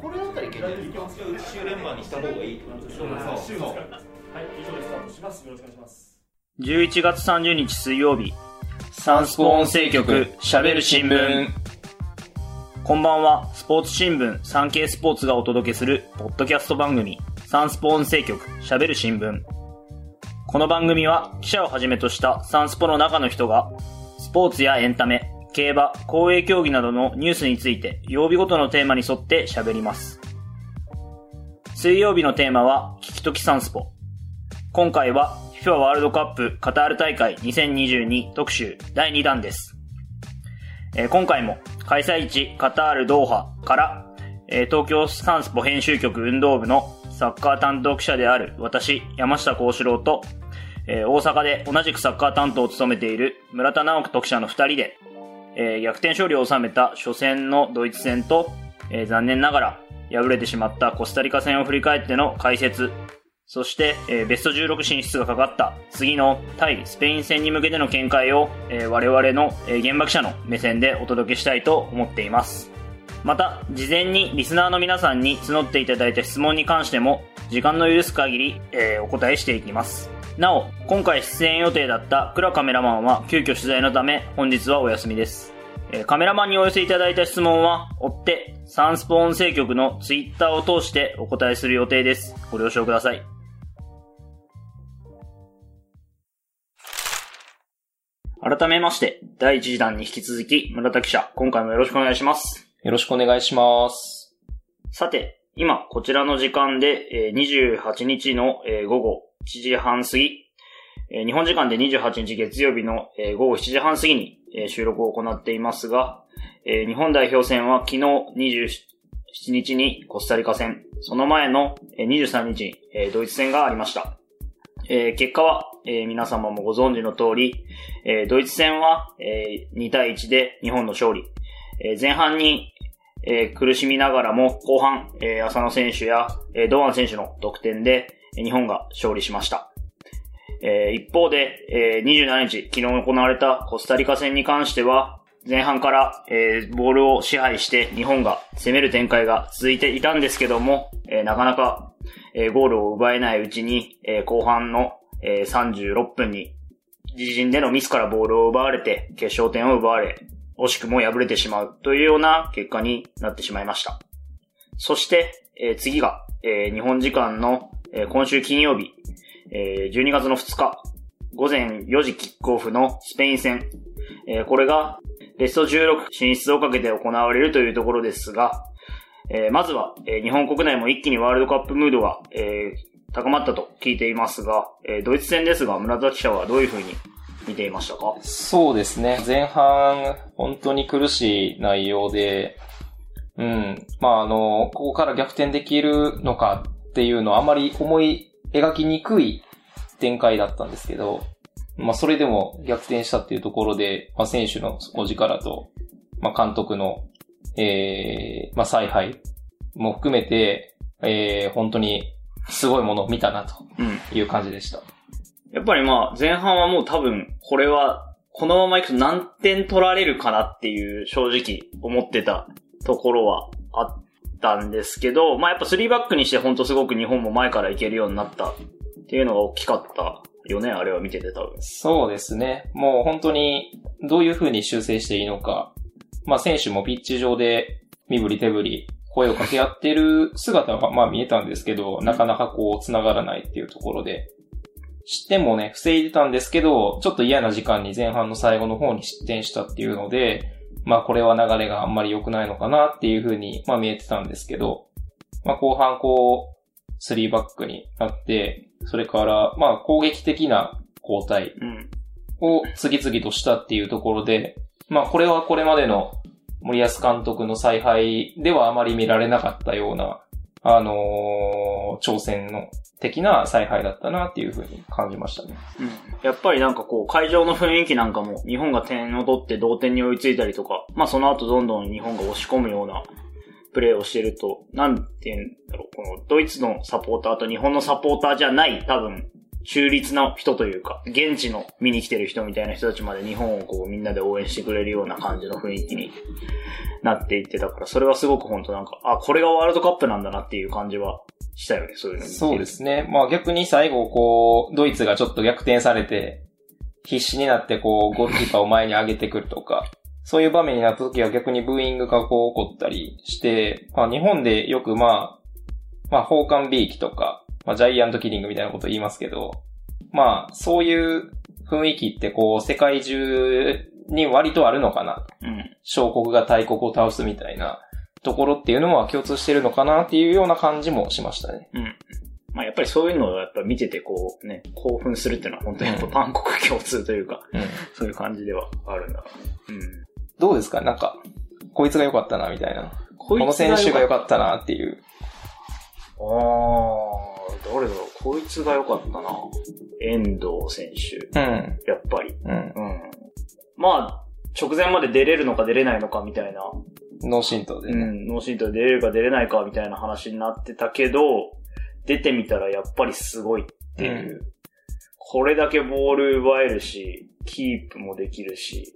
これだったらいけるんですか週連番にした方がいいってことですよね。はい、以上でスタートします。よろしくお願いします。11月30日水曜日、サンスポ音声局、喋る新聞。こんばんは、スポーツ新聞、サンケイスポーツがお届けする、ポッドキャスト番組、サンスポ音声局、喋る新聞。この番組は、記者をはじめとしたサンスポの中の人が、スポーツやエンタメ、競馬、公営競技などのニュースについて、曜日ごとのテーマに沿って喋ります。水曜日のテーマは、聞きときサンスポ。今回は FIFA ワールドカップカタール大会2022特集第2弾です。えー今回も開催地カタールドーハから、えー東京サンスポ編集局運動部のサッカー担当記者である私、山下幸四郎と、えー大阪で同じくサッカー担当を務めている村田直樹特記者の2人で、えー逆転勝利を収めた初戦のドイツ戦と、えー残念ながら敗れてしまったコスタリカ戦を振り返っての解説、そして、えーベスト16進出がかかった次の対スペイン戦に向けての見解を、えー我々の、えー現場記者の目線でお届けしたいと思っています。また、事前にリスナーの皆さんに募っていただいた質問に関しても、時間の許す限り、えーお答えしていきます。なお、今回出演予定だった倉カメラマンは急遽取材のため、本日はお休みです。えーカメラマンにお寄せいただいた質問は、追って、サンスポ音声局のツイッターを通してお答えする予定です。ご了承ください。改めまして、第1次弾に引き続き、村田記者、今回もよろしくお願いします。よろしくお願いします。さて、今、こちらの時間で、えー28日の、えー午後1時半過ぎ、えー日本時間で28日月曜日の、えー午後7時半過ぎに、えー収録を行っていますが、えー日本代表戦は昨日27日にコスタリカ戦、その前のえー23日に、えードイツ戦がありました。えー結果は、えー皆様もご存知の通り、えードイツ戦は、えー2対1で日本の勝利。えー前半に、えー苦しみながらも後半、えー浅野選手や、えー堂安選手の得点で、日本が勝利しました。えー一方で、えー27日、昨日行われたコスタリカ戦に関しては、前半から、えーボールを支配して日本が攻める展開が続いていたんですけども、えーなかなか、えーゴールを奪えないうちに、えー後半の、えー36分に自陣でのミスからボールを奪われて決勝点を奪われ、惜しくも敗れてしまうというような結果になってしまいました。そして、えー次が、えー日本時間の、えー今週金曜日、えー12月の2日、午前4時キックオフのスペイン戦、えーこれがベスト16進出をかけて行われるというところですが、えーまずは、えー日本国内も一気にワールドカップムードが、えー高まったと聞いていますが、えードイツ戦ですが、村田記者はどういうふうに見ていましたか？そうですね。前半、本当に苦しい内容で、うん。まあ、あの、ここから逆転できるのかっていうのはあまり思い描きにくい展開だったんですけど、まあ、それでも逆転したっていうところで、まあ、選手の底力と、まあ、監督の、えー、まあ、采配も含めて、えー、本当にすごいものを見たなとうん。いう感じでした。やっぱりまあ、前半はもう多分、これは、このままいくと何点取られるかなっていう正直思ってたところはあったんですけど、まあやっぱ3バックにして本当すごく日本も前からいけるようになったっていうのが大きかったよね、あれは見てて多分。そうですね。もう本当にどういう風に修正していいのか。まあ選手もピッチ上で身振り手振り声を掛け合ってる姿はまあ見えたんですけど、なかなかこう繋がらないっていうところで。失点もね、防いでたんですけど、ちょっと嫌な時間に前半の最後の方に失点したっていうので、まあこれは流れがあんまり良くないのかなっていう風にまあ見えてたんですけど、まあ後半こう、3バックになって、それからまあ攻撃的な交代うん。を次々としたっていうところで、まあこれはこれまでの森保監督の采配ではあまり見られなかったような、あのー挑戦の的な采配だったなっていうふうに感じましたね。うん。やっぱりなんかこう、会場の雰囲気なんかも、日本が点を取って同点に追いついたりとか、まあその後どんどん日本が押し込むようなプレーをしてると、なんて言うんだろう、このドイツのサポーターと日本のサポーターじゃない、多分、中立な人というか、現地の見に来てる人みたいな人たちまで日本をこうみんなで応援してくれるような感じの雰囲気になっていってたから、それはすごく本当なんか、あ、これがワールドカップなんだなっていう感じはしたよね、そういうのそうで。すね。まあ逆に最後、こう、ドイツがちょっと逆転されて、必死になってこう、ゴールキーパーを前に上げてくるとか、そういう場面になった時は逆にブーイングがこう起こったりして、まあ日本でよくまあ、まあ、奉還ビーキとか、まあ、ジャイアントキリングみたいなこと言いますけど、まあ、そういう雰囲気ってこう、世界中に割とあるのかな。うん。小国が大国を倒すみたいなところっていうのは共通してるのかなっていうような感じもしましたね。うん。まあやっぱりそういうのをやっぱ見ててこうね、興奮するっていうのは本当にやっぱ万国共通というか、うん。そういう感じではあるんだ。うん。どうですか？なんか、こいつが良かったなみたいな。ここの選手が良かったなっていう。た。あー、誰だろう、こいつが良かったな。遠藤選手。うん。やっぱり。うん。うん。まあ、直前まで出れるのか出れないのかみたいな。脳震盪でね。うん、ノーシートで出れるか出れないかみたいな話になってたけど、出てみたらやっぱりすごいっていう。これだけボール奪えるし、キープもできるし、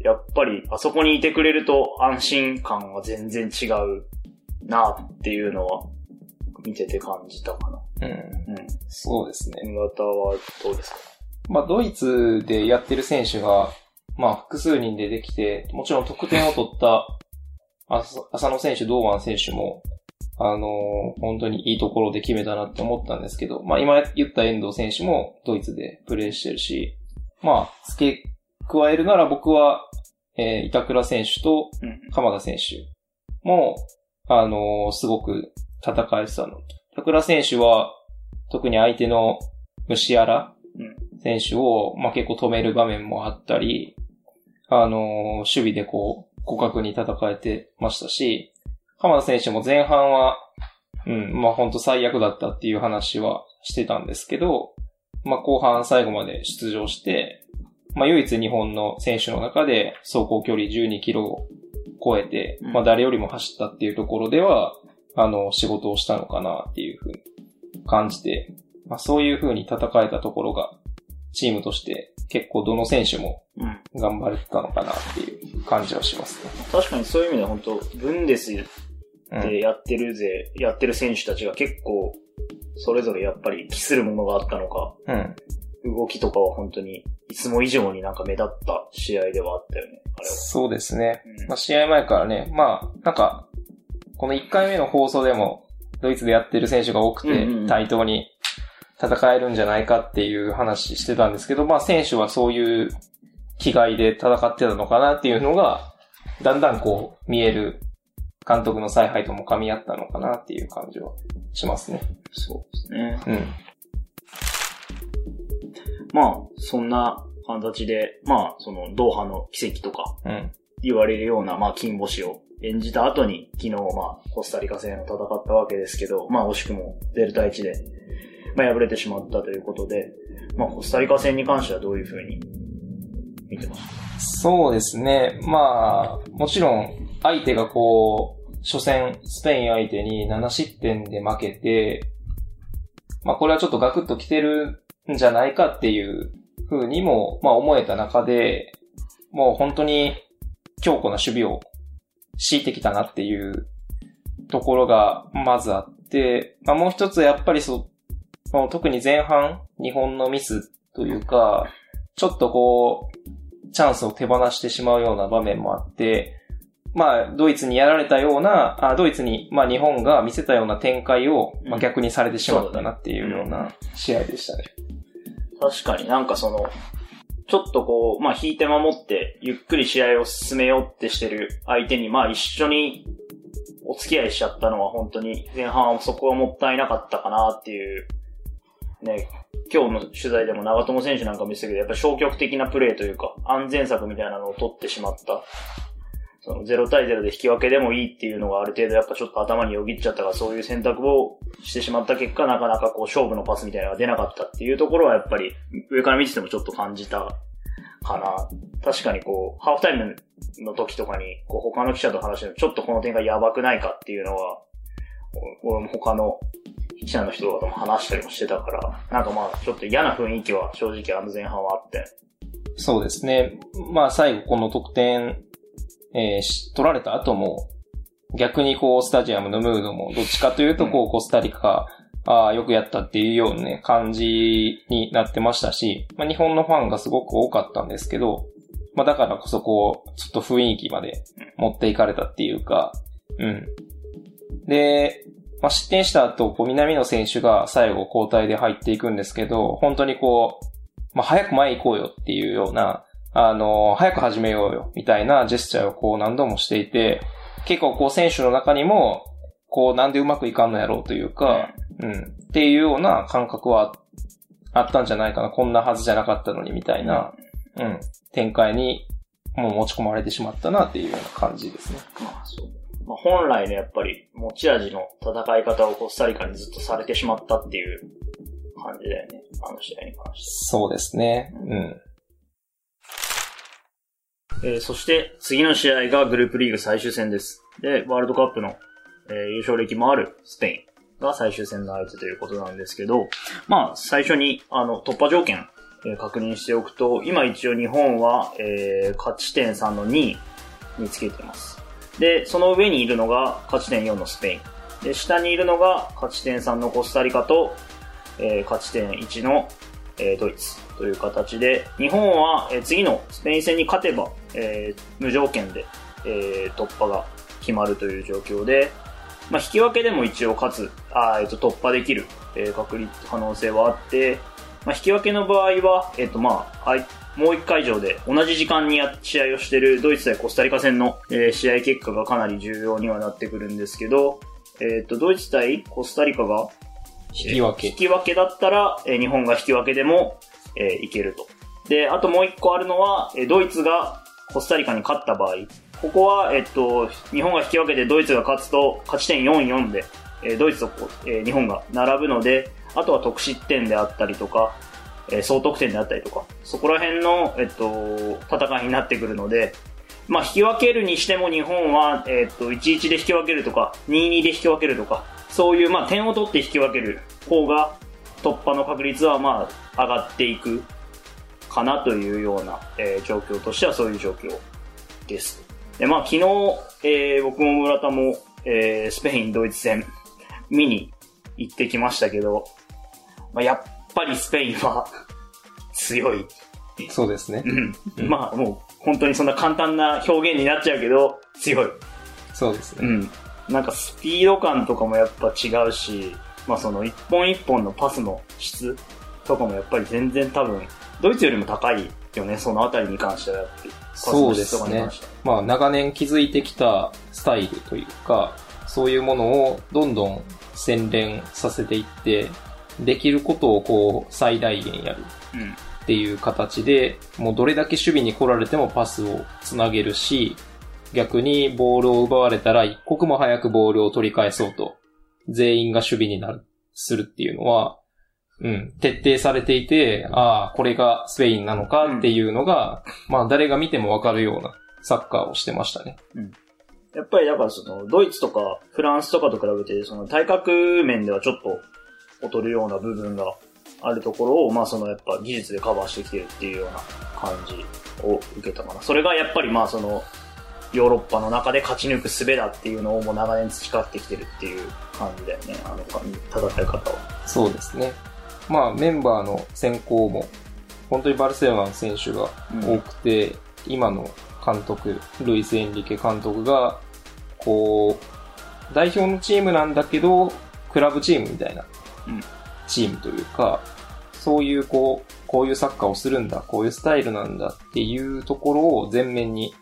やっぱりあそこにいてくれると安心感が全然違うなっていうのは見てて感じたかな。うん。うん。そうですね。村田はどうですか？まあ、ドイツでやってる選手が、まあ、複数人でできて、もちろん得点を取った、あ浅野選手、堂安選手も、あのー本当にいいところで決めたなって思ったんですけど、まあ、今言った遠藤選手もドイツでプレーしてるし、まあ、付け加えるなら僕は、えー板倉選手とうん。鎌田選手も、あのーすごく戦えてたのと。板倉選手は、特に相手の虫やらうん選手を、まあ、結構止める場面もあったり、あのー守備でこう、互角に戦えてましたし、鎌田選手も前半は、うん、まあ、本当最悪だったっていう話はしてたんですけど、まあ、後半最後まで出場して、まあ、唯一日本の選手の中で走行距離12キロを超えて、うんまあ、誰よりも走ったっていうところでは、あの、仕事をしたのかなっていうふうに感じて、まあ、そういうふうに戦えたところが、チームとして結構どの選手もうん。頑張れてたのかなっていう感じはしますね。確かにそういう意味では本当ブンデスうんでやってるぜ、やってる選手たちが結構、それぞれやっぱり期するものがあったのか、うん。動きとかは本当に、いつも以上になんか目立った試合ではあったよね、あれは。そうですね。うんまあ、試合前からね、まあ、なんか、この1回目の放送でも、ドイツでやってる選手が多くて対等に戦えるんじゃないかっていう話してたんですけど、まあ、選手はそういう気概で戦ってたのかなっていうのが、だんだんこう、見える監督の采配とも噛み合ったのかなっていう感じはしますね。そうですね。うん。まあ、そんな形で、まあ、その、ドーハの奇跡とかうん。言われるような、まあ、金星を演じた後に、昨日、まあ、コスタリカ戦を戦ったわけですけど、まあ、惜しくもデルタ1で、まあ、敗れてしまったということで、まあ、コスタリカ戦に関してはどういうふうに見てます？そうですね。まあ、もちろん、相手がこう、初戦、スペイン相手に7失点で負けて、まあこれはちょっとガクッと来てるんじゃないかっていう風にも、まあ思えた中で、もう本当に強固な守備を敷いてきたなっていうところがまずあって、まあもう一つやっぱりそう、特に前半、日本のミスというか、ちょっとこう、チャンスを手放してしまうような場面もあって、まあ、ドイツにやられたような、あドイツに、まあ日本が見せたような展開を、まあ逆にされてしまったなっていうような試合でしたね。確かになんかその、ちょっとこう、まあ引いて守って、ゆっくり試合を進めようってしてる相手に、まあ一緒にお付き合いしちゃったのは本当に前半はそこはもったいなかったかなっていう、ね、今日の取材でも長友選手なんか見せたけど、やっぱり消極的なプレーというか、安全策みたいなのを取ってしまった。その0対0で引き分けでもいいっていうのがある程度やっぱちょっと頭によぎっちゃったからそういう選択をしてしまった結果なかなかこう勝負のパスみたいなのが出なかったっていうところはやっぱり上から見ててもちょっと感じたかな。確かにこう、ハーフタイムの時とかにこう他の記者と話してちょっとこの展開やばくないかっていうのは、俺も他の記者の人とかも話したりもしてたから、なんかまあ、ちょっと嫌な雰囲気は正直あの前半はあって。そうですね。まあ最後この得点、えーし取られた後も、逆にこうスタジアムのムードもどっちかというとこうコスタリカ、ああ、よくやったっていうようなね、感じになってましたし、まあ日本のファンがすごく多かったんですけど、まあだからこそこう、ちょっと雰囲気まで持っていかれたっていうか、うん。で、まあ、失点した後、こう、南野選手が最後交代で入っていくんですけど、本当にこう、まあ、早く前行こうよっていうような、あの、早く始めようよ、みたいなジェスチャーをこう何度もしていて、結構こう選手の中にも、こうなんでうまくいかんのやろうというか、うん、っていうような感覚はあったんじゃないかな。こんなはずじゃなかったのに、みたいな、うん、展開にもう持ち込まれてしまったなっていうような感じですね。まあそう。まあ本来のやっぱり持ち味の戦い方をコスタリカにずっとされてしまったっていう感じだよね。あの試合に関して。そうですね。うん。えーそして次の試合がグループリーグ最終戦です。で、ワールドカップの、えー優勝歴もあるスペインが最終戦の相手ということなんですけど、まあ最初にあの突破条件、えー確認しておくと、今一応日本は、えー勝ち点3の2位につけてます。で、その上にいるのが勝ち点4のスペイン。で、下にいるのが勝ち点3のコスタリカと、えー勝ち点1の、えードイツという形で、日本は、えー次のスペイン戦に勝てば、えー無条件で、えー突破が決まるという状況で、まあ、引き分けでも一応勝つ、あえっと突破できる、えー確率、可能性はあって、まあ、引き分けの場合は、えっとまあ、もう一会場で同じ時間に試合をしているドイツ対コスタリカ戦の、えー試合結果がかなり重要にはなってくるんですけど、えっと、ドイツ対コスタリカが引き分け引き分けだったら、えー日本が引き分けでも、えーいけると。で、あともう一個あるのは、えードイツがコスタリカに勝った場合、ここは、えっと、日本が引き分けてドイツが勝つと、勝ち点4-4で、えードイツと、えー日本が並ぶので、あとは得失点であったりとか、えー総得点であったりとか、そこら辺の、えっと、戦いになってくるので、まあ、引き分けるにしても日本は、えっと、1-1で引き分けるとか、2-2で引き分けるとか、そういう、まあ、点を取って引き分ける方が、突破の確率は、まあ、上がっていくかなというような、えー状況としてはそういう状況です。で、まあ、昨日、えー僕も村田も、えースペイン、ドイツ戦、見に行ってきましたけど、まあ、やっぱりスペインは強い。そうですね。うん。まあ、もう、本当にそんな簡単な表現になっちゃうけど、強い。そうですね。うん。なんかスピード感とかもやっぱ違うし、まあその一本一本のパスの質とかもやっぱり全然多分、ドイツよりも高いよね、そのあたりに関してはやっぱり。パスの質とかに関してはまあ、長年築いてきたスタイルというか、そういうものをどんどん洗練させていって、できることをこう、最大限やるうん。っていう形で、もうどれだけ守備に来られてもパスをつなげるし、逆にボールを奪われたら一刻も早くボールを取り返そうと、全員が守備になる、するっていうのは、うん、徹底されていて、ああ、これがスペインなのかっていうのが、まあ誰が見てもわかるようなサッカーをしてましたね。やっぱりだからその、ドイツとかフランスとかと比べて、その体格面ではちょっと劣るような部分があるところを、まあそのやっぱ技術でカバーしてきてるっていうような感じを受けたかな。それがやっぱりまあその、ヨーロッパの中で勝ち抜く術だっていうのをもう長年培ってきてるっていう感じだよね、あの感じ、戦い方は。そうですね。まあメンバーの選考も、本当にバルセロナの選手が多くて、今の監督、ルイス・エンリケ監督が、こう、代表のチームなんだけど、クラブチームみたいなうんチームというか、そういうこう、こういうサッカーをするんだ、こういうスタイルなんだっていうところを前面に、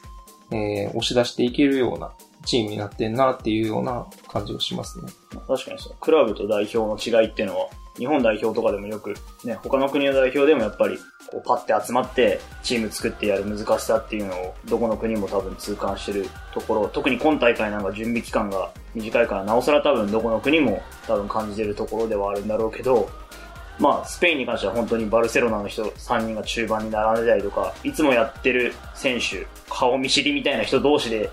えー押し出していけるようなチームになってんなっていうような感じがしますね。確かにそう、クラブと代表の違いっていうのは、日本代表とかでもよく、ね、他の国の代表でもやっぱり、こうパッて集まって、チーム作ってやる難しさっていうのを、どこの国も多分痛感してるところ、特に今大会なんか準備期間が短いから、なおさら多分どこの国も多分感じてるところではあるんだろうけど、まあ、スペインに関しては本当にバルセロナの人3人が中盤に並んでたりとか、いつもやってる選手、顔見知りみたいな人同士で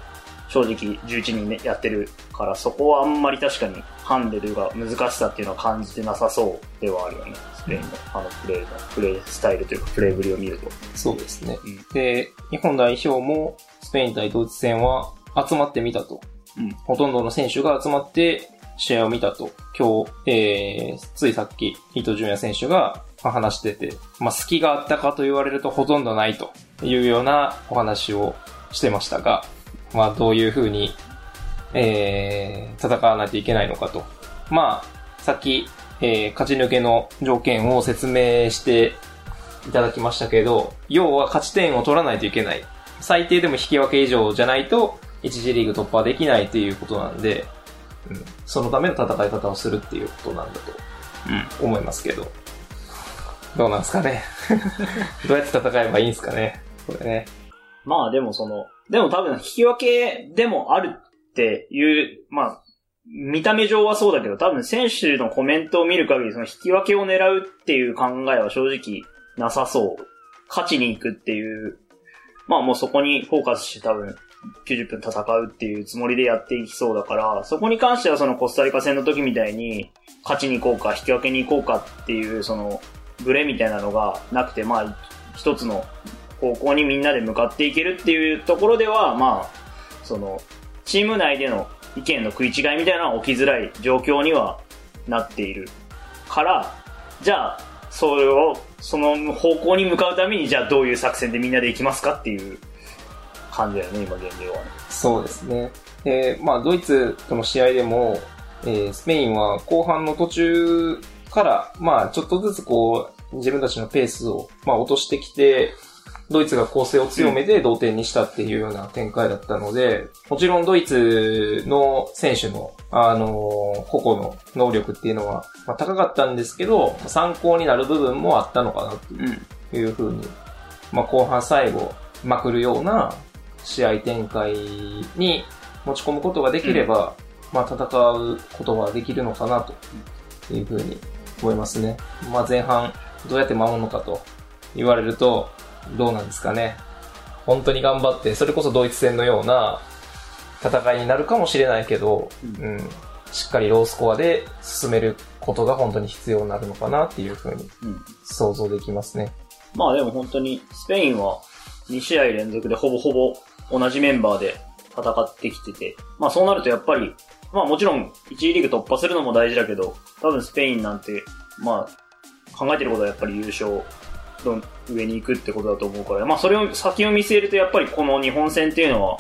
正直11人ね、やってるから、そこはあんまり確かにハンデルが難しさっていうのは感じてなさそうではあるよね。スペインのあのプレーの、プレースタイルというか、プレーぶりを見ると。そうですね。うんで、日本代表もスペイン対ドイツ戦は集まってみたと。うんほとんどの選手が集まって試合を見たと。今日、えー、ついさっき、伊藤純也選手が話してて、まあ、隙があったかと言われるとほとんどないというようなお話をしてましたが、まあ、どういうふうに、えー、戦わないといけないのかと。まあ、さっき、えー、勝ち抜けの条件を説明していただきましたけど、要は勝ち点を取らないといけない。最低でも引き分け以上じゃないと、一次リーグ突破できないということなんで、うん、そのための戦い方をするっていうことなんだと思いますけど。どうなんですかね。どうやって戦えばいいんですかね。これね。まあでもその、でも多分引き分けでもあるっていう、まあ、見た目上はそうだけど、多分選手のコメントを見る限り、その引き分けを狙うっていう考えは正直なさそう。勝ちに行くっていう、まあもうそこにフォーカスして多分90分戦うっていうつもりでやっていきそうだから、そこに関してはそのコスタリカ戦の時みたいに、勝ちに行こうか、引き分けに行こうかっていう、その、ブレみたいなのがなくて、まあ、一つの方向にみんなで向かっていけるっていうところでは、まあ、その、チーム内での意見の食い違いみたいなのは起きづらい状況にはなっているから、じゃあ、それを、その方向に向かうために、じゃあどういう作戦でみんなで行きますかっていう感じだよね、今現状はね。そうですね。で、まあ、ドイツとの試合でも、えースペインは後半の途中から、まあ、ちょっとずつこう、自分たちのペースを、まあ、落としてきて、ドイツが攻勢を強めて同点にしたっていうような展開だったので、もちろんドイツの選手の、あのー個々の能力っていうのは、まあ、高かったんですけど、参考になる部分もあったのかなって。いうふうに、まあ、後半最後、まくるような試合展開に持ち込むことができれば、まあ、戦うことができるのかなというふうに思いますね。まあ、前半どうやって守るのかと言われると、どうなんですかね。本当に頑張って、それこそドイツ戦のような戦いになるかもしれないけど、ううん、しっかりロースコアで進めることが本当に必要になるのかなっていうふうにうん。想像できますね。まあでも本当に、スペインは2試合連続でほぼほぼ同じメンバーで戦ってきてて、まあそうなるとやっぱり、まあもちろん1次リーグ突破するのも大事だけど、多分スペインなんて、まあ考えてることはやっぱり優勝、どん上に行くってことだと思うから、まあそれを先を見据えるとやっぱりこの日本戦っていうのは、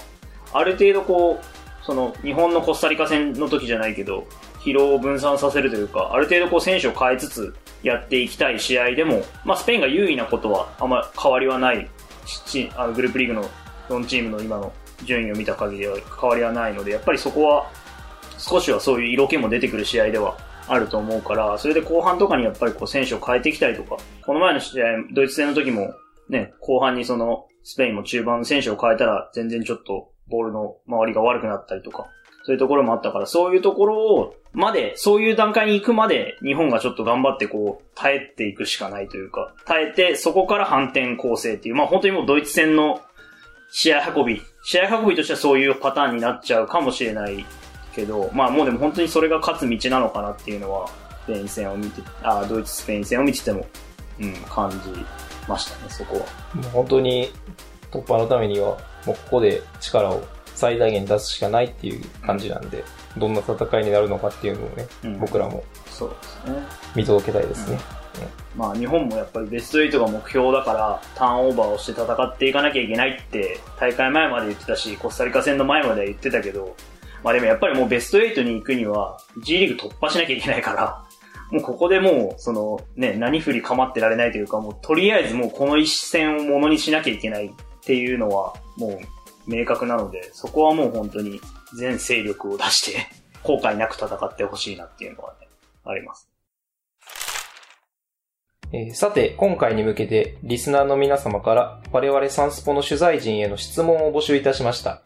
ある程度こう、その日本のコスタリカ戦の時じゃないけど、疲労を分散させるというか、ある程度こう選手を変えつつやっていきたい試合でも、まあスペインが優位なことはあんま変わりはないし、あのグループリーグの4チームの今の順位を見た限りは変わりはないので、やっぱりそこは少しはそういう色気も出てくる試合ではあると思うから、それで後半とかにやっぱりこう選手を変えてきたりとか、この前の試合、ドイツ戦の時もね、後半にそのスペインも中盤の選手を変えたら全然ちょっとボールの周りが悪くなったりとか、そういうところもあったから、そういうところを、まで、そういう段階に行くまで、日本がちょっと頑張ってこう、耐えていくしかないというか、耐えて、そこから反転構成っていう、まあ本当にもうドイツ戦の試合運び、試合運びとしてはそういうパターンになっちゃうかもしれないけど、まあもうでも本当にそれが勝つ道なのかなっていうのは、スペイン戦を見て、あドイツスペイン戦を見てても、うん、感じましたね、そこは。もう本当に突破のためには、もうここで力を最大限に出すしかないっていう感じなんで、どんな戦いになるのかっていうのをね、うん僕らもそうですね。見届けたいですね。まあ日本もやっぱりベスト8が目標だから、ターンオーバーをして戦っていかなきゃいけないって、大会前まで言ってたし、コスタリカ戦の前までは言ってたけど、まあでもやっぱりもうベスト8に行くには、G リーグ突破しなきゃいけないから、もうここでもう、そのね、何振り構ってられないというか、もうとりあえずもうこの一戦をものにしなきゃいけないっていうのは、もう明確なので、そこはもう本当に全勢力を出して、後悔なく戦ってほしいなっていうのはね、あります。えーさて、今回に向けて、リスナーの皆様から、我々サンスポの取材陣への質問を募集いたしました。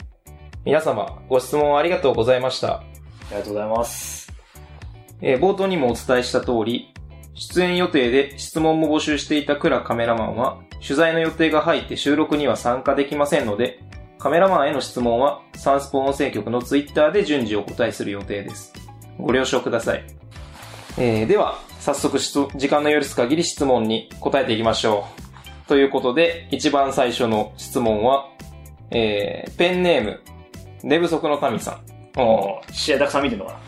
皆様、ご質問ありがとうございました。ありがとうございます。えー冒頭にもお伝えした通り、出演予定で質問も募集していた倉カメラマンは、取材の予定が入って収録には参加できませんので、カメラマンへの質問は、サンスポ音声局のツイッターで順次お答えする予定です。ご了承ください。えー、では、早速質時間の許す限り質問に答えていきましょう。ということで、一番最初の質問は、えー、ペンネーム、寝不足の民さん。おー試合たくさん見てるのか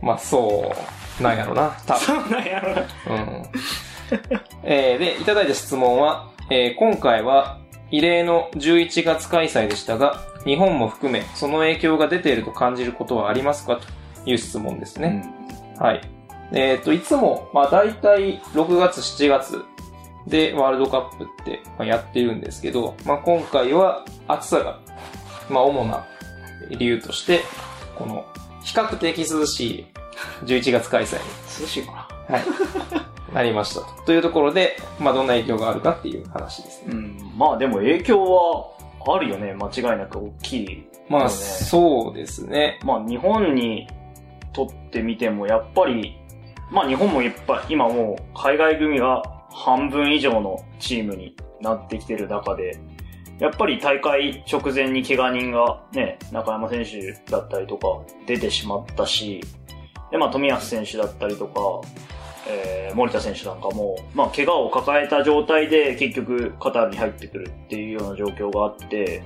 まあ、そう、なんやろな。多分な。そうなんやろな。うんえーで、いただいた質問は、えー今回は異例の11月開催でしたが、日本も含め、その影響が出ていると感じることはありますか？という質問ですね。はい。えっ、と、いつも、まあ大体6月、7月でワールドカップってまあやってるんですけど、まあ今回は暑さが、まあ主な理由として、この比較的涼しい11月開催に涼しいかはい。なりましたと。というところで、まあ、どんな影響があるかっていう話ですね。な。うん。まあでも影響はあるよね。間違いなく大きい。まあ、そうですね。まあ日本にとってみてもやっぱり、まあ日本もいっぱい、今もう海外組が半分以上のチームになってきてる中で、やっぱり大会直前に怪我人がね、中山選手だったりとか出てしまったし、で、まあ富安選手だったりとか、えー森田選手なんかも、まあ怪我を抱えた状態で結局カタールに入ってくるっていうような状況があって、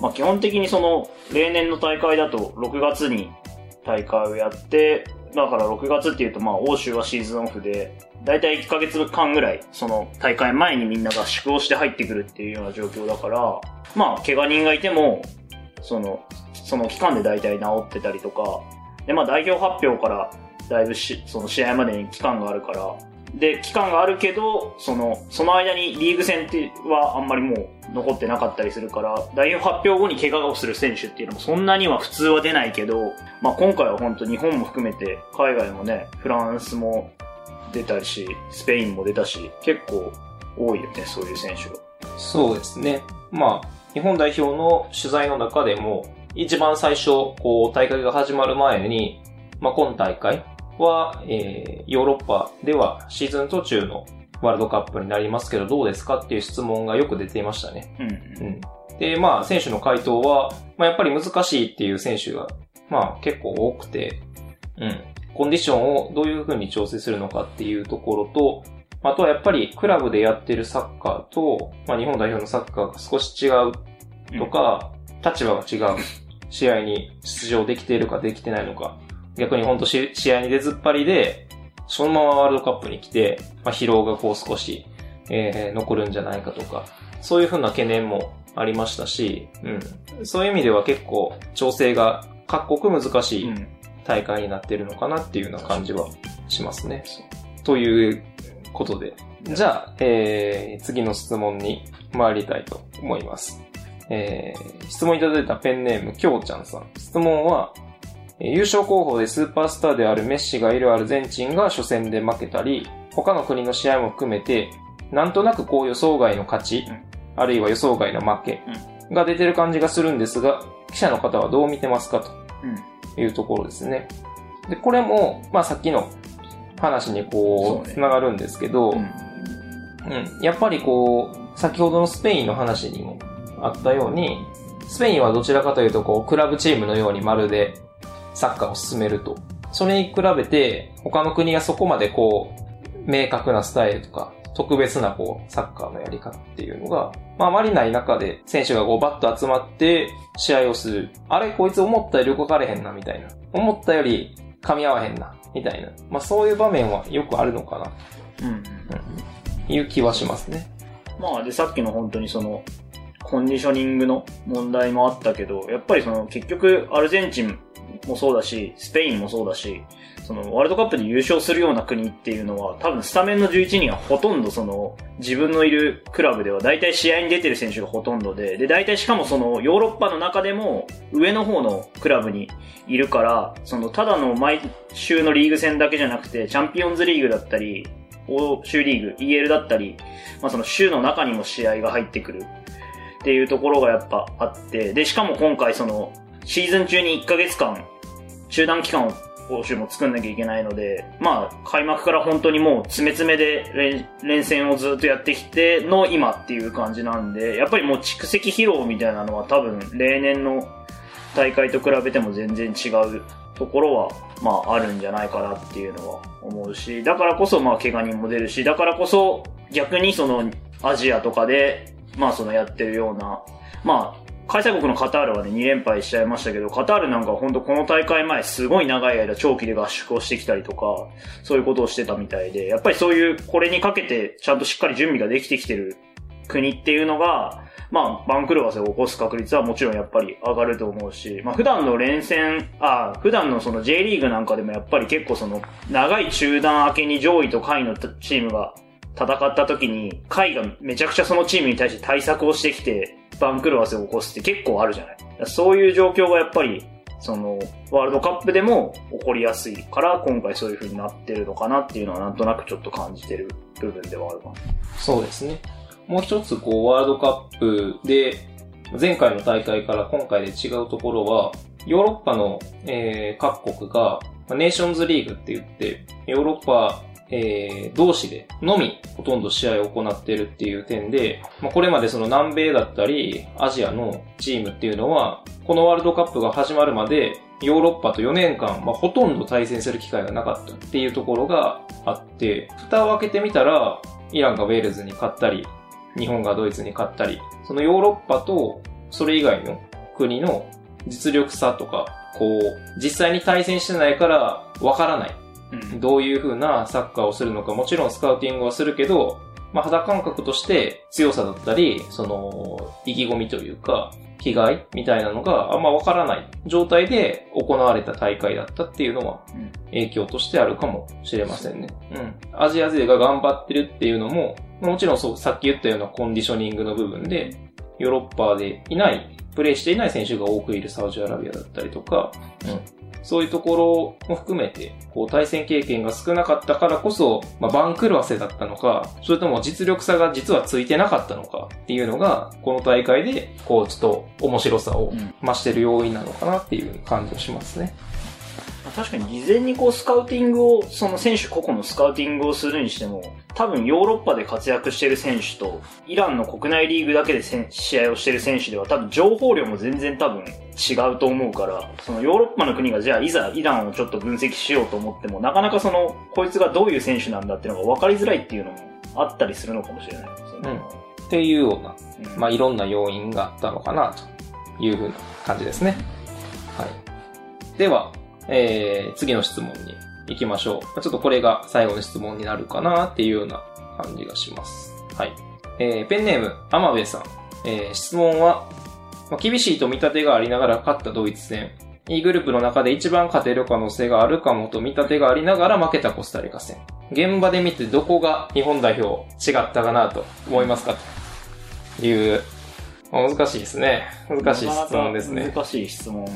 まあ基本的にその例年の大会だと6月に大会をやって、だから6月っていうとまあ欧州はシーズンオフで、だいたい1ヶ月間ぐらいその大会前にみんな合宿をして入ってくるっていうような状況だから、まあ怪我人がいても、その、その期間で大体治ってたりとか、でまあ代表発表からだいぶし、その試合までに期間があるから、で、期間があるけど、その、その間にリーグ戦ってはあんまりもう残ってなかったりするから、代表発表後に怪我をする選手っていうのもそんなには普通は出ないけど、まあ今回は本当日本も含めて、海外もね、フランスも出たりし、スペインも出たし、結構多いよね、そういう選手が。そうですね。まあ、日本代表の取材の中でも、一番最初、こう、大会が始まる前に、まあ、今大会は、えー、ヨーロッパではシーズン途中のワールドカップになりますけど、どうですかっていう質問がよく出ていましたね。うん。うん。で、まあ、選手の回答は、まあ、やっぱり難しいっていう選手が、まあ、結構多くて、うん。コンディションをどういう風に調整するのかっていうところと、あとはやっぱりクラブでやってるサッカーと、まあ、日本代表のサッカーが少し違うとか、立場が違う試合に出場できているかできてないのか、逆に本当し試合に出ずっぱりで、そのままワールドカップに来て、まあ、疲労がこう少し、えー残るんじゃないかとか、そういうふうな懸念もありましたし、うん。そういう意味では結構調整が各国難しいうん。大会になってるのかなっていうような感じはしますね。ということで。じゃあ、えー、次の質問に参りたいと思います。えー、質問いただいたペンネーム、きょうちゃんさん。質問は、えー優勝候補でスーパースターであるメッシがいるアルゼンチンが初戦で負けたり、他の国の試合も含めて、なんとなくこう予想外の勝ち、うんあるいは予想外の負けが出てる感じがするんですが、記者の方はどう見てますかとうん。いうところですね。で、これも、まあさっきの話にこう、つながるんですけど、うんうん。やっぱりこう、先ほどのスペインの話にもあったように、スペインはどちらかというと、こう、クラブチームのようにまるでサッカーを進めると。それに比べて、他の国がそこまでこう、明確なスタイルとか、特別なこう、サッカーのやり方っていうのが、まああまりない中で、選手がこう、バッと集まって、試合をする。あれ、こいつ思ったより動かれへんな、みたいな。思ったより噛み合わへんな、みたいな。まあそういう場面はよくあるのかな、うん。いう気はしますね。まあ、で、さっきの本当にその、コンディショニングの問題もあったけど、やっぱりその、結局、アルゼンチンもそうだし、スペインもそうだし、その、ワールドカップで優勝するような国っていうのは、多分スタメンの11人はほとんどその、自分のいるクラブでは大体試合に出てる選手がほとんどで、で、大体しかもその、ヨーロッパの中でも、上の方のクラブにいるから、その、ただの毎週のリーグ戦だけじゃなくて、チャンピオンズリーグだったり、欧州リーグ、EL だったり、まあその週の中にも試合が入ってくる。っていうところがやっぱあって、で、しかも今回その、シーズン中に1ヶ月間、中断期間を欧州も作んなきゃいけないので、まあ、開幕から本当にもう詰め詰めで連戦をずっとやってきての今っていう感じなんで、やっぱりもう蓄積疲労みたいなのは多分例年の大会と比べても全然違うところは、まああるんじゃないかなっていうのは思うし、だからこそまあ怪我人も出るし、だからこそ逆にそのアジアとかで、まあそのやってるような、まあ開催国のカタールはね、2連敗しちゃいましたけど、カタールなんかは本当この大会前すごい長い間長期で合宿をしてきたりとか、そういうことをしてたみたいで、やっぱりそういう、これにかけてちゃんとしっかり準備ができてきてる国っていうのが、まあ、番狂わせを起こす確率はもちろんやっぱり上がると思うし、まあ普段の連戦、あ普段のその J リーグなんかでもやっぱり結構その、長い中断明けに上位と下位のチームが戦った時に、下位がめちゃくちゃそのチームに対して対策をしてきて、番狂わせを起こすって結構あるじゃないそういう状況がやっぱり、その、ワールドカップでも起こりやすいから、今回そういう風になってるのかなっていうのはなんとなくちょっと感じてる部分ではあるかな。そうですね。もう一つ、こう、ワールドカップで、前回の大会から今回で違うところは、ヨーロッパの、えー、各国が、ネーションズリーグって言って、ヨーロッパ、えー、同士でのみほとんど試合を行っているっていう点で、まあ、これまでその南米だったり、アジアのチームっていうのは、このワールドカップが始まるまで、ヨーロッパと4年間、まあ、ほとんど対戦する機会がなかったっていうところがあって、蓋を開けてみたら、イランがウェールズに勝ったり、日本がドイツに勝ったり、そのヨーロッパとそれ以外の国の実力差とか、こう、実際に対戦してないからわからない。うん。どういう風なサッカーをするのか、もちろんスカウティングはするけど、まあ、肌感覚として強さだったり、その、意気込みというか、気概みたいなのがあんまわからない状態で行われた大会だったっていうのはうん影響としてあるかもしれませんね。うん。アジア勢が頑張ってるっていうのも、もちろんそう、さっき言ったようなコンディショニングの部分で、ヨーロッパでいない、プレイしていない選手が多くいるサウジアラビアだったりとか、うん。そういうところも含めて、こう対戦経験が少なかったからこそ、まあ、番狂わせだったのか、それとも実力差が実はついてなかったのかっていうのが、この大会で、こうちょっと面白さをうん増してる要因なのかなっていう感じがしますね。確かに事前にこうスカウティングを、その選手個々のスカウティングをするにしても、多分ヨーロッパで活躍してる選手と、イランの国内リーグだけで試合をしてる選手では多分情報量も全然多分違うと思うから、そのヨーロッパの国がじゃあいざイランをちょっと分析しようと思っても、なかなかその、こいつがどういう選手なんだっていうのが分かりづらいっていうのもあったりするのかもしれないですよね。っていうような、うんまあ、いろんな要因があったのかなというふうな感じですね。はい。では、えー、次の質問に行きましょう。ちょっとこれが最後の質問になるかなっていうような感じがします。はい。えー、ペンネーム、アマベさん。えー、質問は、まあ、厳しいと見立てがありながら勝ったドイツ戦。E グループの中で一番勝てる可能性があるかもと見立てがありながら負けたコスタリカ戦。現場で見てどこが日本代表違ったかなと思いますかという、難しいですね。難しい質問ですね。難しい質問。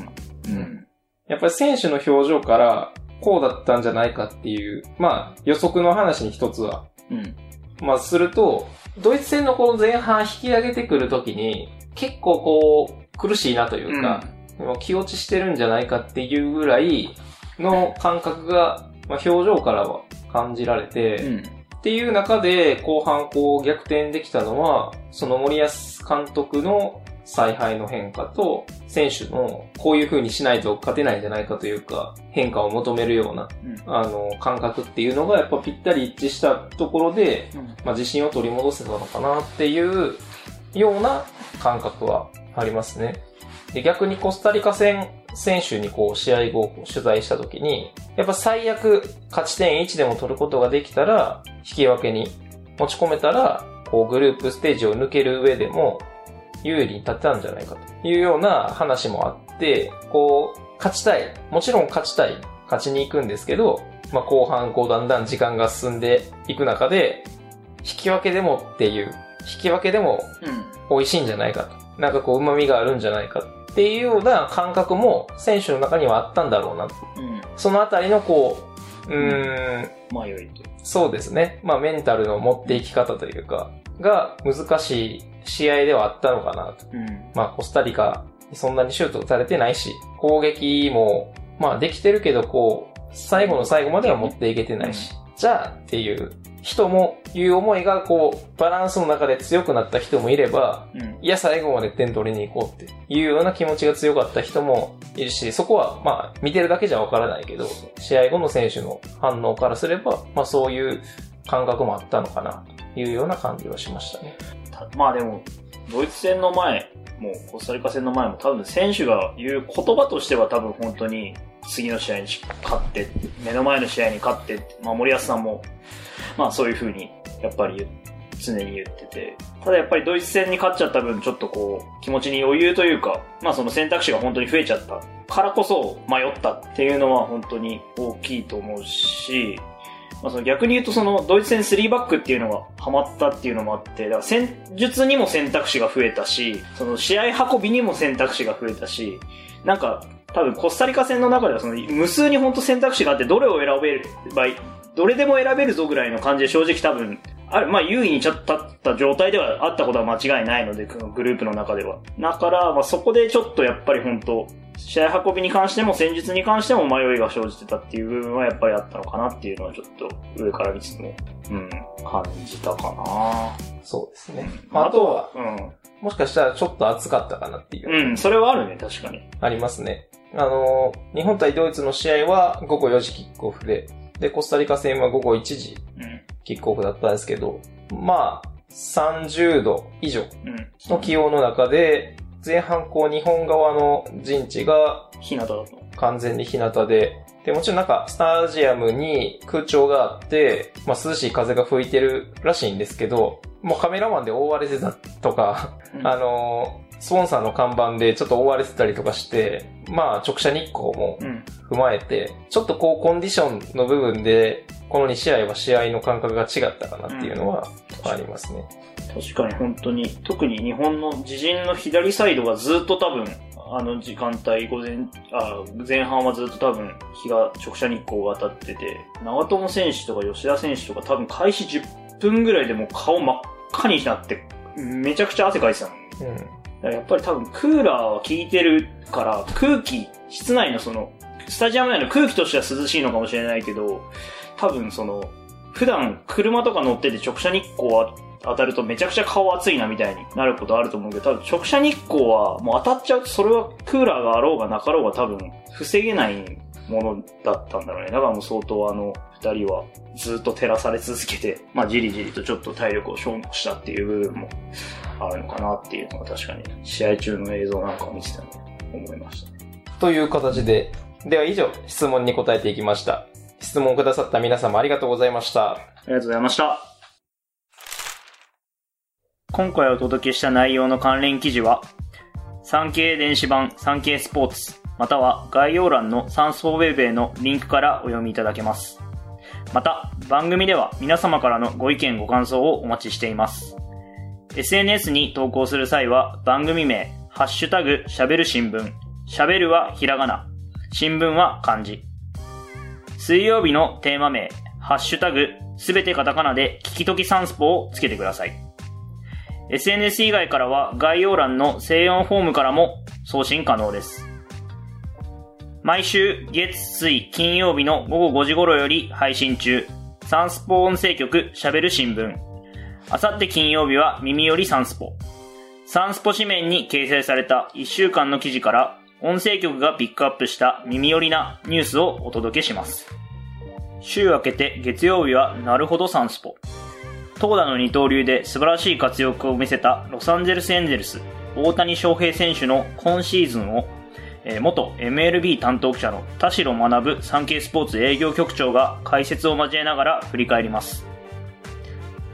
うん。やっぱり選手の表情からこうだったんじゃないかっていう、まあ予測の話に一つは、うん。まあすると、ドイツ戦のこの前半引き上げてくるときに、結構こう苦しいなというか、もう気落ちしてるんじゃないかっていうぐらいの感覚が、まあ、表情からは感じられて、うん。っていう中で後半こう逆転できたのは、その森保監督の采配の変化と、選手のこういう風にしないと勝てないんじゃないかというか、変化を求めるような、うんあの、感覚っていうのがやっぱぴったり一致したところで、うんまあ自信を取り戻せたのかなっていうような感覚はありますね。で逆にコスタリカ戦選手にこう試合後取材した時に、やっぱ最悪勝ち点1でも取ることができたら、引き分けに持ち込めたら、こうグループステージを抜ける上でも有利に立ったんじゃないかというような話もあって、こう勝ちたい。もちろん勝ちたい。勝ちに行くんですけど、まあ後半こうだんだん時間が進んでいく中で、引き分けでもっていう、引き分けでもうん。美味しいんじゃないかと。なんかこう旨味があるんじゃないかっていうような感覚も選手の中にはあったんだろうな。うん。そのあたりのこう、うーん、迷いと。そうですね。まあメンタルの持っていき方というか、が難しい試合ではあったのかなと。うん。まあコスタリカにそんなにシュート打たれてないし、攻撃も、まあできてるけどこう、最後の最後までは持っていけてないし、じゃあっていう人も、いう思いがこう、バランスの中で強くなった人もいれば、うん。いや、最後まで点取りに行こうっていうような気持ちが強かった人もいるし、そこはまあ見てるだけじゃわからないけど、試合後の選手の反応からすれば、まあそういう感覚もあったのかなというような感じはしましたね。まあでも、ドイツ戦の前、もうコスタリカ戦の前も多分選手が言う言葉としては多分本当に次の試合に勝って、目の前の試合に勝って、まあ森保さんも、まあそういう風にやっぱり常に言ってて、ただやっぱりドイツ戦に勝っちゃった分ちょっとこう気持ちに余裕というか、まあその選択肢が本当に増えちゃったからこそ迷ったっていうのは本当に大きいと思うし、まあ、その逆に言うとそのドイツ戦3バックっていうのがハマったっていうのもあって、だから戦術にも選択肢が増えたし、その試合運びにも選択肢が増えたし、なんか多分コスタリカ戦の中ではその無数に本当選択肢があってどれを選べればいいどれでも選べるぞぐらいの感じで正直多分、ある、まあ優位に立った状態ではあったことは間違いないので、このグループの中では。だから、まあそこでちょっとやっぱり本当試合運びに関しても戦術に関しても迷いが生じてたっていう部分はやっぱりあったのかなっていうのはちょっと上から見つつも、うん、感じたかなそうですね。まあ、あとは、うん。もしかしたらちょっと暑かったかなっていう、うん、それはあるね、確かに。ありますね。あの、日本対ドイツの試合は午後4時キックオフで、で、コスタリカ戦は午後1時うん。キックオフだったんですけど、まあ、30度以上うん。の気温の中で、前半こう日本側の陣地が日向だと。完全に日向で、で、もちろんなんか、スタジアムに空調があって、まあ涼しい風が吹いてるらしいんですけど、もうカメラマンで覆われてたとか、うんあのー、スポンサーの看板でちょっと覆われてたりとかして、まあ直射日光もうん。踏まえて、ちょっとこうコンディションの部分で、この2試合は試合の感覚が違ったかなっていうのはありますね。確かに本当に、特に日本の自陣の左サイドがずっと多分、あの時間帯、午前、あ前半はずっと多分、日が、直射日光が当たってて、長友選手とか吉田選手とか多分開始10分ぐらいでもう顔真っ赤になって、めちゃくちゃ汗かいてたの。うん。やっぱり多分クーラーは効いてるから、空気、室内のその、スタジアム内の空気としては涼しいのかもしれないけど、多分その、普段車とか乗ってて直射日光は当たるとめちゃくちゃ顔熱いなみたいになることあると思うけど、多分直射日光はもう当たっちゃうとそれはクーラーがあろうがなかろうが多分防げないものだったんだろうね。だからもう相当あの二人はずっと照らされ続けて、まあじりじりとちょっと体力を消耗したっていう部分もあるのかなっていうのが確かに試合中の映像なんかを見てても思いましたね。という形で、では以上、質問に答えていきました。質問くださった皆様ありがとうございました。ありがとうございました。今回お届けした内容の関連記事は、産経電子版産経スポーツ、または概要欄のサンスポウェブへのリンクからお読みいただけます。また、番組では皆様からのご意見ご感想をお待ちしています。SNS に投稿する際は番組名、ハッシュタグ、しゃべる新聞、しゃべるはひらがな、新聞は漢字。水曜日のテーマ名、ハッシュタグ、すべてカタカナで、聞きときサンスポをつけてください。SNS 以外からは概要欄の静音フォームからも送信可能です。毎週月水金曜日の午後5時頃より配信中、サンスポ音声局しゃべる新聞。あさって金曜日は耳よりサンスポ。サンスポ紙面に掲載された1週間の記事から音声局がピックアップした耳寄りなニュースをお届けします。週明けて月曜日はなるほどサンスポ。投打の二刀流で素晴らしい活躍を見せたロサンゼルスエンゼルス、大谷翔平選手の今シーズンを、え元 MLB 担当記者の田代学産経スポーツ営業局長が解説を交えながら振り返ります。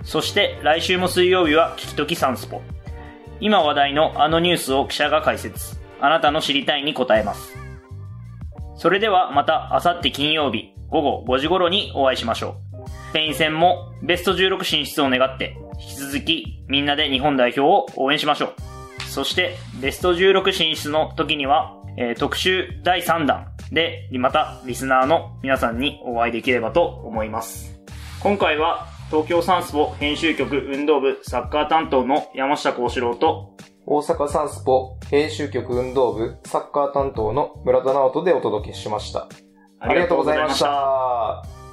そして来週も水曜日は聞きときサンスポ。今話題のあのニュースを記者が解説。あなたの知りたいに答えます。それではまたあさって金曜日午後5時頃にお会いしましょう。スペイン戦もベスト16進出を願って、引き続きみんなで日本代表を応援しましょう。そして、ベスト16進出の時には、えー特集第3弾で、またリスナーの皆さんにお会いできればと思います。今回は、東京サンスポ編集局運動部サッカー担当の山下幸四郎と、大阪サンスポ編集局運動部サッカー担当の村田直人でお届けしました。あありがとうございました。